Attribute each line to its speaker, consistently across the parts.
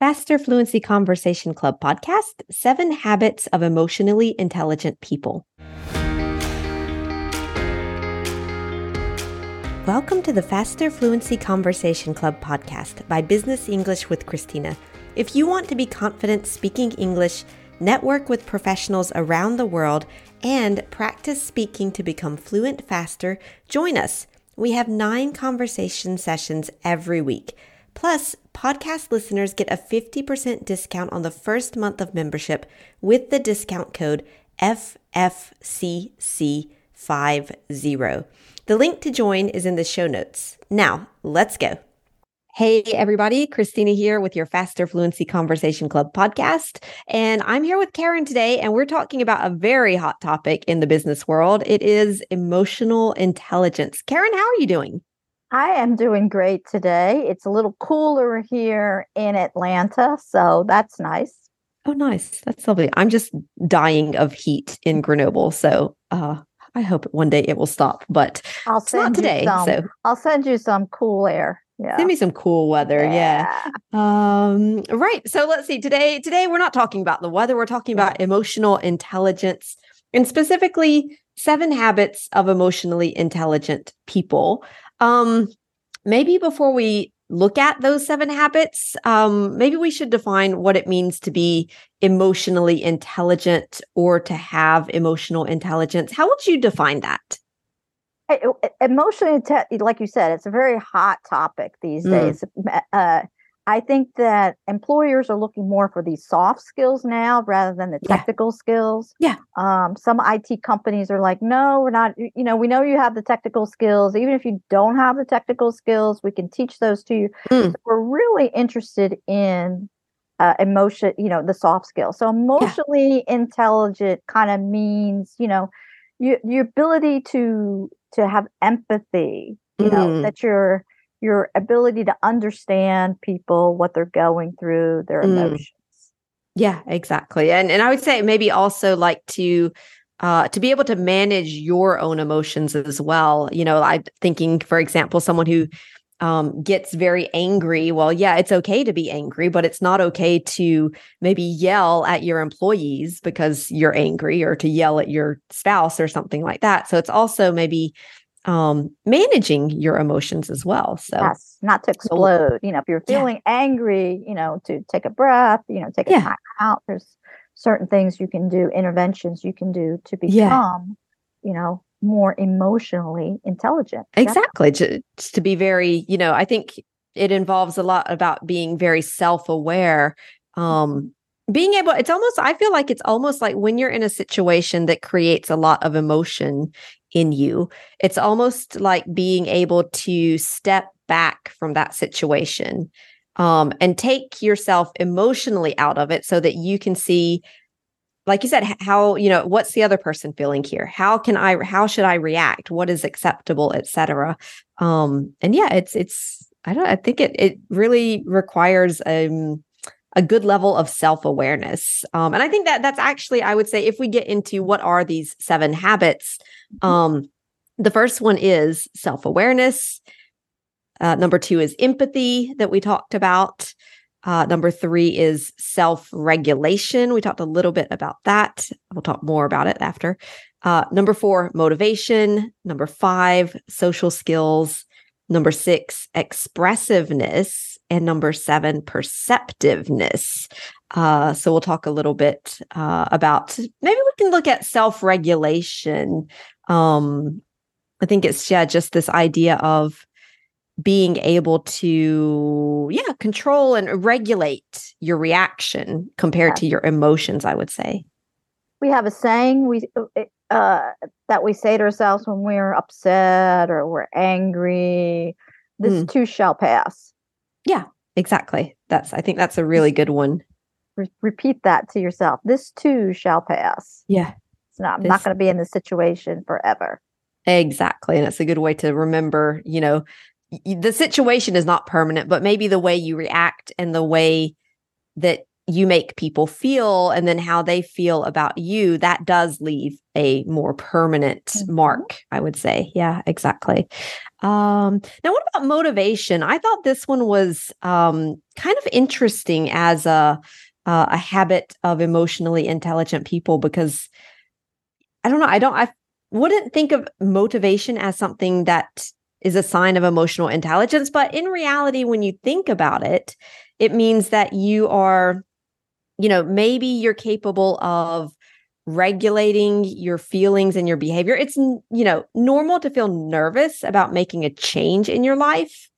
Speaker 1: Faster Fluency Conversation Club podcast Seven Habits of Emotionally Intelligent People. Welcome to the Faster Fluency Conversation Club podcast by Business English with Christina. If you want to be confident speaking English, network with professionals around the world, and practice speaking to become fluent faster, join us. We have nine conversation sessions every week. Plus, podcast listeners get a 50% discount on the first month of membership with the discount code FFCC50. The link to join is in the show notes. Now, let's go. Hey, everybody. Christina here with your Faster Fluency Conversation Club podcast. And I'm here with Karyn today, and we're talking about a very hot topic in the business world. It is emotional intelligence. Karyn, how are you doing?
Speaker 2: I am doing great today. It's a little cooler here in Atlanta, so that's nice.
Speaker 1: Oh, nice. That's lovely. I'm just dying of heat in Grenoble, so uh, I hope one day it will stop. But
Speaker 2: I'll
Speaker 1: it's not today.
Speaker 2: Some,
Speaker 1: so
Speaker 2: I'll send you some cool air. Yeah.
Speaker 1: Send me some cool weather. Yeah. yeah. Um, right. So let's see. Today, today we're not talking about the weather. We're talking about emotional intelligence and specifically seven habits of emotionally intelligent people. Um, maybe before we look at those seven habits, um, maybe we should define what it means to be emotionally intelligent or to have emotional intelligence. How would you define that?
Speaker 2: Emotionally, like you said, it's a very hot topic these mm. days. Uh, I think that employers are looking more for these soft skills now rather than the technical
Speaker 1: yeah.
Speaker 2: skills.
Speaker 1: Yeah.
Speaker 2: Um, some IT companies are like, no, we're not, you know, we know you have the technical skills. Even if you don't have the technical skills, we can teach those to you. Mm. So we're really interested in uh, emotion, you know, the soft skills. So emotionally yeah. intelligent kind of means, you know, you, your ability to to have empathy, you mm. know, that you're your ability to understand people, what they're going through, their mm. emotions.
Speaker 1: Yeah, exactly. And and I would say maybe also like to uh, to be able to manage your own emotions as well. You know, I'm thinking, for example, someone who um, gets very angry. Well, yeah, it's okay to be angry, but it's not okay to maybe yell at your employees because you're angry or to yell at your spouse or something like that. So it's also maybe um managing your emotions as well so
Speaker 2: yes not to explode you know if you're feeling yeah. angry you know to take a breath you know take a yeah. time out there's certain things you can do interventions you can do to become yeah. you know more emotionally intelligent
Speaker 1: exactly to, to be very you know i think it involves a lot about being very self-aware um being able it's almost i feel like it's almost like when you're in a situation that creates a lot of emotion in you. It's almost like being able to step back from that situation um, and take yourself emotionally out of it so that you can see like you said how you know what's the other person feeling here how can i how should i react what is acceptable etc um and yeah it's it's i don't i think it it really requires um a good level of self-awareness um, and i think that that's actually i would say if we get into what are these seven habits. Um, the first one is self-awareness. Uh, number two is empathy that we talked about. Uh, number three is self-regulation. We talked a little bit about that. We'll talk more about it after. Uh, number four motivation. Number five social skills. Number six expressiveness. And number seven, perceptiveness. Uh, so we'll talk a little bit uh, about maybe we can look at self regulation. Um, I think it's yeah, just this idea of being able to yeah control and regulate your reaction compared yeah. to your emotions. I would say
Speaker 2: we have a saying we uh, that we say to ourselves when we're upset or we're angry. This mm. too shall pass
Speaker 1: yeah, exactly. That's I think that's a really good one.
Speaker 2: Re- repeat that to yourself. This too shall pass.
Speaker 1: Yeah.
Speaker 2: It's not I'm this... not going to be in this situation forever.
Speaker 1: Exactly. And it's a good way to remember, you know, the situation is not permanent, but maybe the way you react and the way that you make people feel and then how they feel about you that does leave a more permanent mm-hmm. mark i would say yeah exactly um now what about motivation i thought this one was um kind of interesting as a uh, a habit of emotionally intelligent people because i don't know i don't i wouldn't think of motivation as something that is a sign of emotional intelligence but in reality when you think about it it means that you are you know, maybe you're capable of regulating your feelings and your behavior. It's, you know, normal to feel nervous about making a change in your life.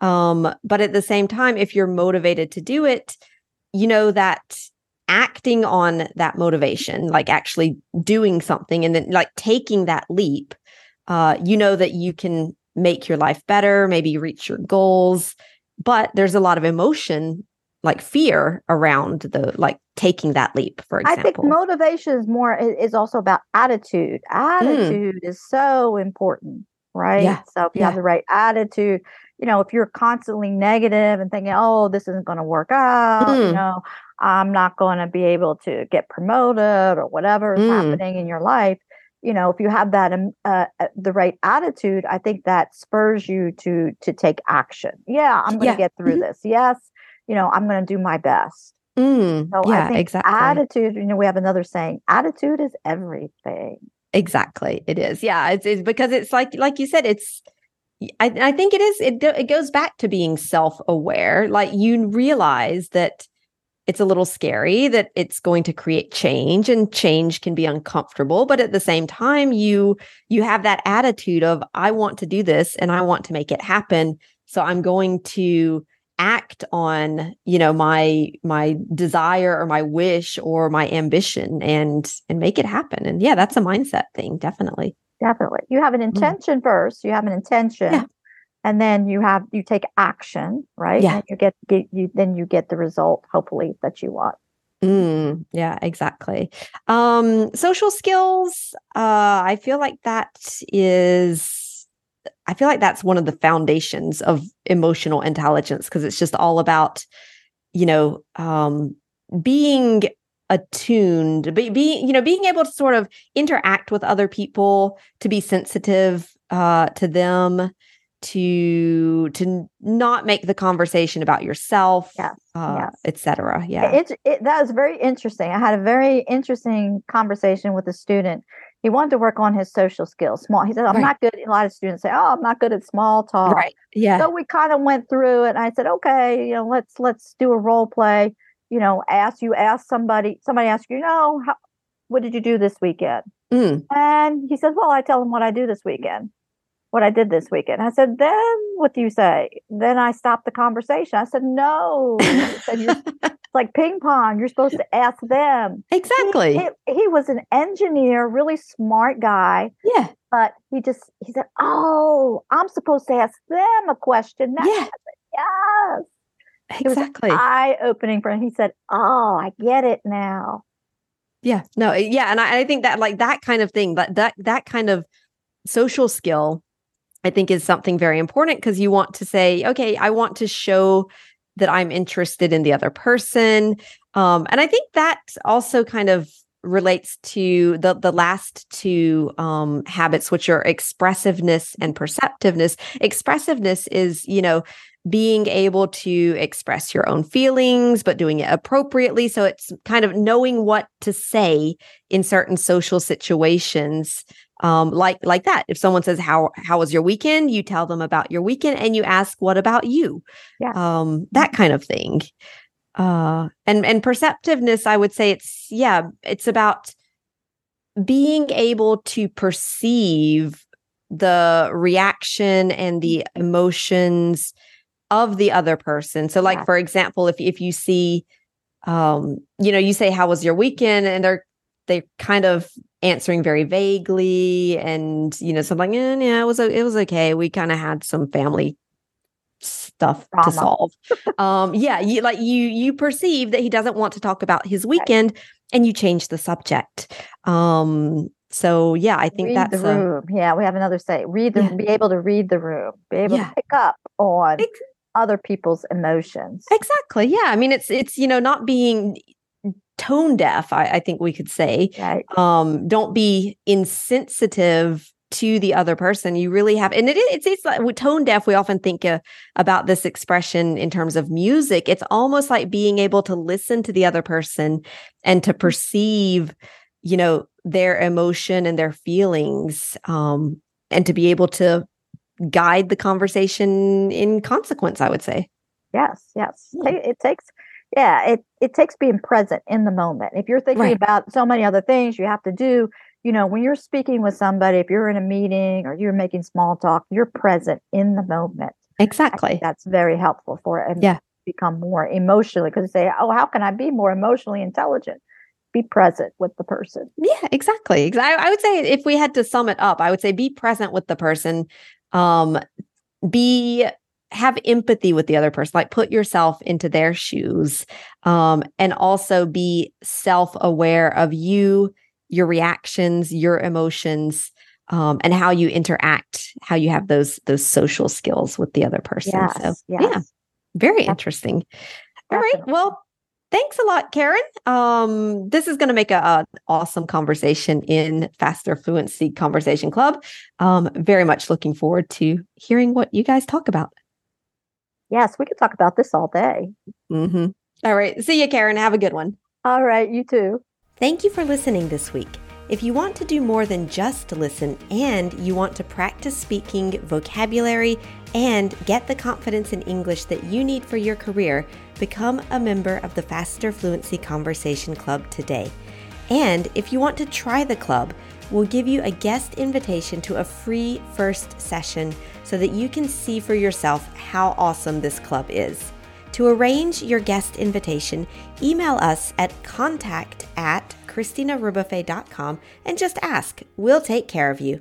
Speaker 1: Um, but at the same time, if you're motivated to do it, you know that acting on that motivation, like actually doing something and then like taking that leap, uh, you know that you can make your life better, maybe reach your goals. But there's a lot of emotion like fear around the like taking that leap for example
Speaker 2: i think motivation is more is also about attitude mm. attitude mm. is so important right yeah. so if you yeah. have the right attitude you know if you're constantly negative and thinking oh this isn't going to work out mm. you know i'm not going to be able to get promoted or whatever is mm. happening in your life you know if you have that um, uh, uh, the right attitude i think that spurs you to to take action yeah i'm going to yeah. get through mm-hmm. this yes you know, I'm going to do my best.
Speaker 1: Mm, so yeah, I think exactly.
Speaker 2: attitude, you know, we have another saying, attitude is everything.
Speaker 1: Exactly. It is. Yeah. It's, it's because it's like, like you said, it's, I, I think it is, it, it goes back to being self aware. Like you realize that it's a little scary that it's going to create change and change can be uncomfortable but at the same time you you have that attitude of i want to do this and i want to make it happen so i'm going to act on you know my my desire or my wish or my ambition and and make it happen and yeah that's a mindset thing definitely
Speaker 2: definitely you have an mm. intention mm. first you have an intention yeah. and then you have you take action right
Speaker 1: yeah
Speaker 2: and you get, get you then you get the result hopefully that you want
Speaker 1: Mm, yeah, exactly. Um, social skills, uh, I feel like that is I feel like that's one of the foundations of emotional intelligence because it's just all about, you know, um, being attuned, be, being, you know, being able to sort of interact with other people, to be sensitive uh, to them, to to not make the conversation about yourself,
Speaker 2: yes,
Speaker 1: uh,
Speaker 2: yes.
Speaker 1: etc. Yeah,
Speaker 2: it, it, that was very interesting. I had a very interesting conversation with a student he wanted to work on his social skills. Small. He said, "I'm right. not good." A lot of students say, "Oh, I'm not good at small talk."
Speaker 1: Right. Yeah.
Speaker 2: So we kind of went through it. And I said, "Okay, you know, let's let's do a role play. You know, ask you ask somebody. Somebody ask you, know, how, what did you do this weekend?"
Speaker 1: Mm.
Speaker 2: And he says, "Well, I tell them what I do this weekend." What I did this weekend. I said, then what do you say? Then I stopped the conversation. I said, no. said, like ping pong. You're supposed to ask them.
Speaker 1: Exactly.
Speaker 2: He, he, he, was an engineer, really smart guy.
Speaker 1: Yeah.
Speaker 2: But he just he said, "Oh, I'm supposed to ask them a question."
Speaker 1: Now. Yeah.
Speaker 2: yes.
Speaker 1: Exactly.
Speaker 2: Eye opening for him. He said, "Oh, I get it now."
Speaker 1: Yeah. No. Yeah. And I, I think that like that kind of thing, that that that kind of social skill I think is something very important because you want to say, okay, I want to show that I'm interested in the other person. Um, and I think that also kind of relates to the the last two um, habits, which are expressiveness and perceptiveness. Expressiveness is, you know, being able to express your own feelings, but doing it appropriately. So it's kind of knowing what to say in certain social situations um, like like that. If someone says how how was your weekend, you tell them about your weekend and you ask what about you,
Speaker 2: yeah,
Speaker 1: um, that kind of thing. Uh, and and perceptiveness, I would say it's yeah, it's about being able to perceive the reaction and the emotions of the other person. So, like yeah. for example, if if you see, um, you know, you say how was your weekend, and they're they're kind of answering very vaguely and you know something like eh, yeah it was it was okay we kind of had some family stuff Drama. to solve um yeah you like you you perceive that he doesn't want to talk about his weekend right. and you change the subject um so yeah i think
Speaker 2: read
Speaker 1: that's
Speaker 2: the room a, yeah we have another say read the yeah. be able to read the room be able yeah. to pick up on other people's emotions.
Speaker 1: Exactly. Yeah. I mean, it's it's you know not being tone deaf. I, I think we could say.
Speaker 2: Right.
Speaker 1: Um, don't be insensitive to the other person you really have and it it's, it's like with tone deaf we often think uh, about this expression in terms of music. It's almost like being able to listen to the other person and to perceive you know their emotion and their feelings um and to be able to guide the conversation in consequence i would say.
Speaker 2: Yes yes. It takes yeah it it takes being present in the moment. If you're thinking right. about so many other things you have to do you know, when you're speaking with somebody, if you're in a meeting or you're making small talk, you're present in the moment.
Speaker 1: Exactly.
Speaker 2: That's very helpful for it. And
Speaker 1: yeah.
Speaker 2: become more emotionally because you say, oh, how can I be more emotionally intelligent? Be present with the person.
Speaker 1: Yeah, exactly. I, I would say if we had to sum it up, I would say be present with the person. Um, be have empathy with the other person like put yourself into their shoes um, and also be self-aware of you your reactions, your emotions, um, and how you interact, how you have those those social skills with the other person.
Speaker 2: Yes,
Speaker 1: so
Speaker 2: yes.
Speaker 1: yeah, very interesting. All right, well, thanks a lot, Karyn. Um, this is going to make a, a, awesome conversation in Faster Fluency Conversation Club. Um, very much looking forward to hearing what you guys talk about.
Speaker 2: Yes, we could talk about this all day.
Speaker 1: Mm-hmm. All right, see you, Karyn. Have a good one.
Speaker 2: All right, you too.
Speaker 1: Thank you for listening this week. If you want to do more than just listen and you want to practice speaking vocabulary and get the confidence in English that you need for your career, become a member of the Faster Fluency Conversation Club today. And if you want to try the club, we'll give you a guest invitation to a free first session so that you can see for yourself how awesome this club is. To arrange your guest invitation, email us at contact at and just ask. We'll take care of you.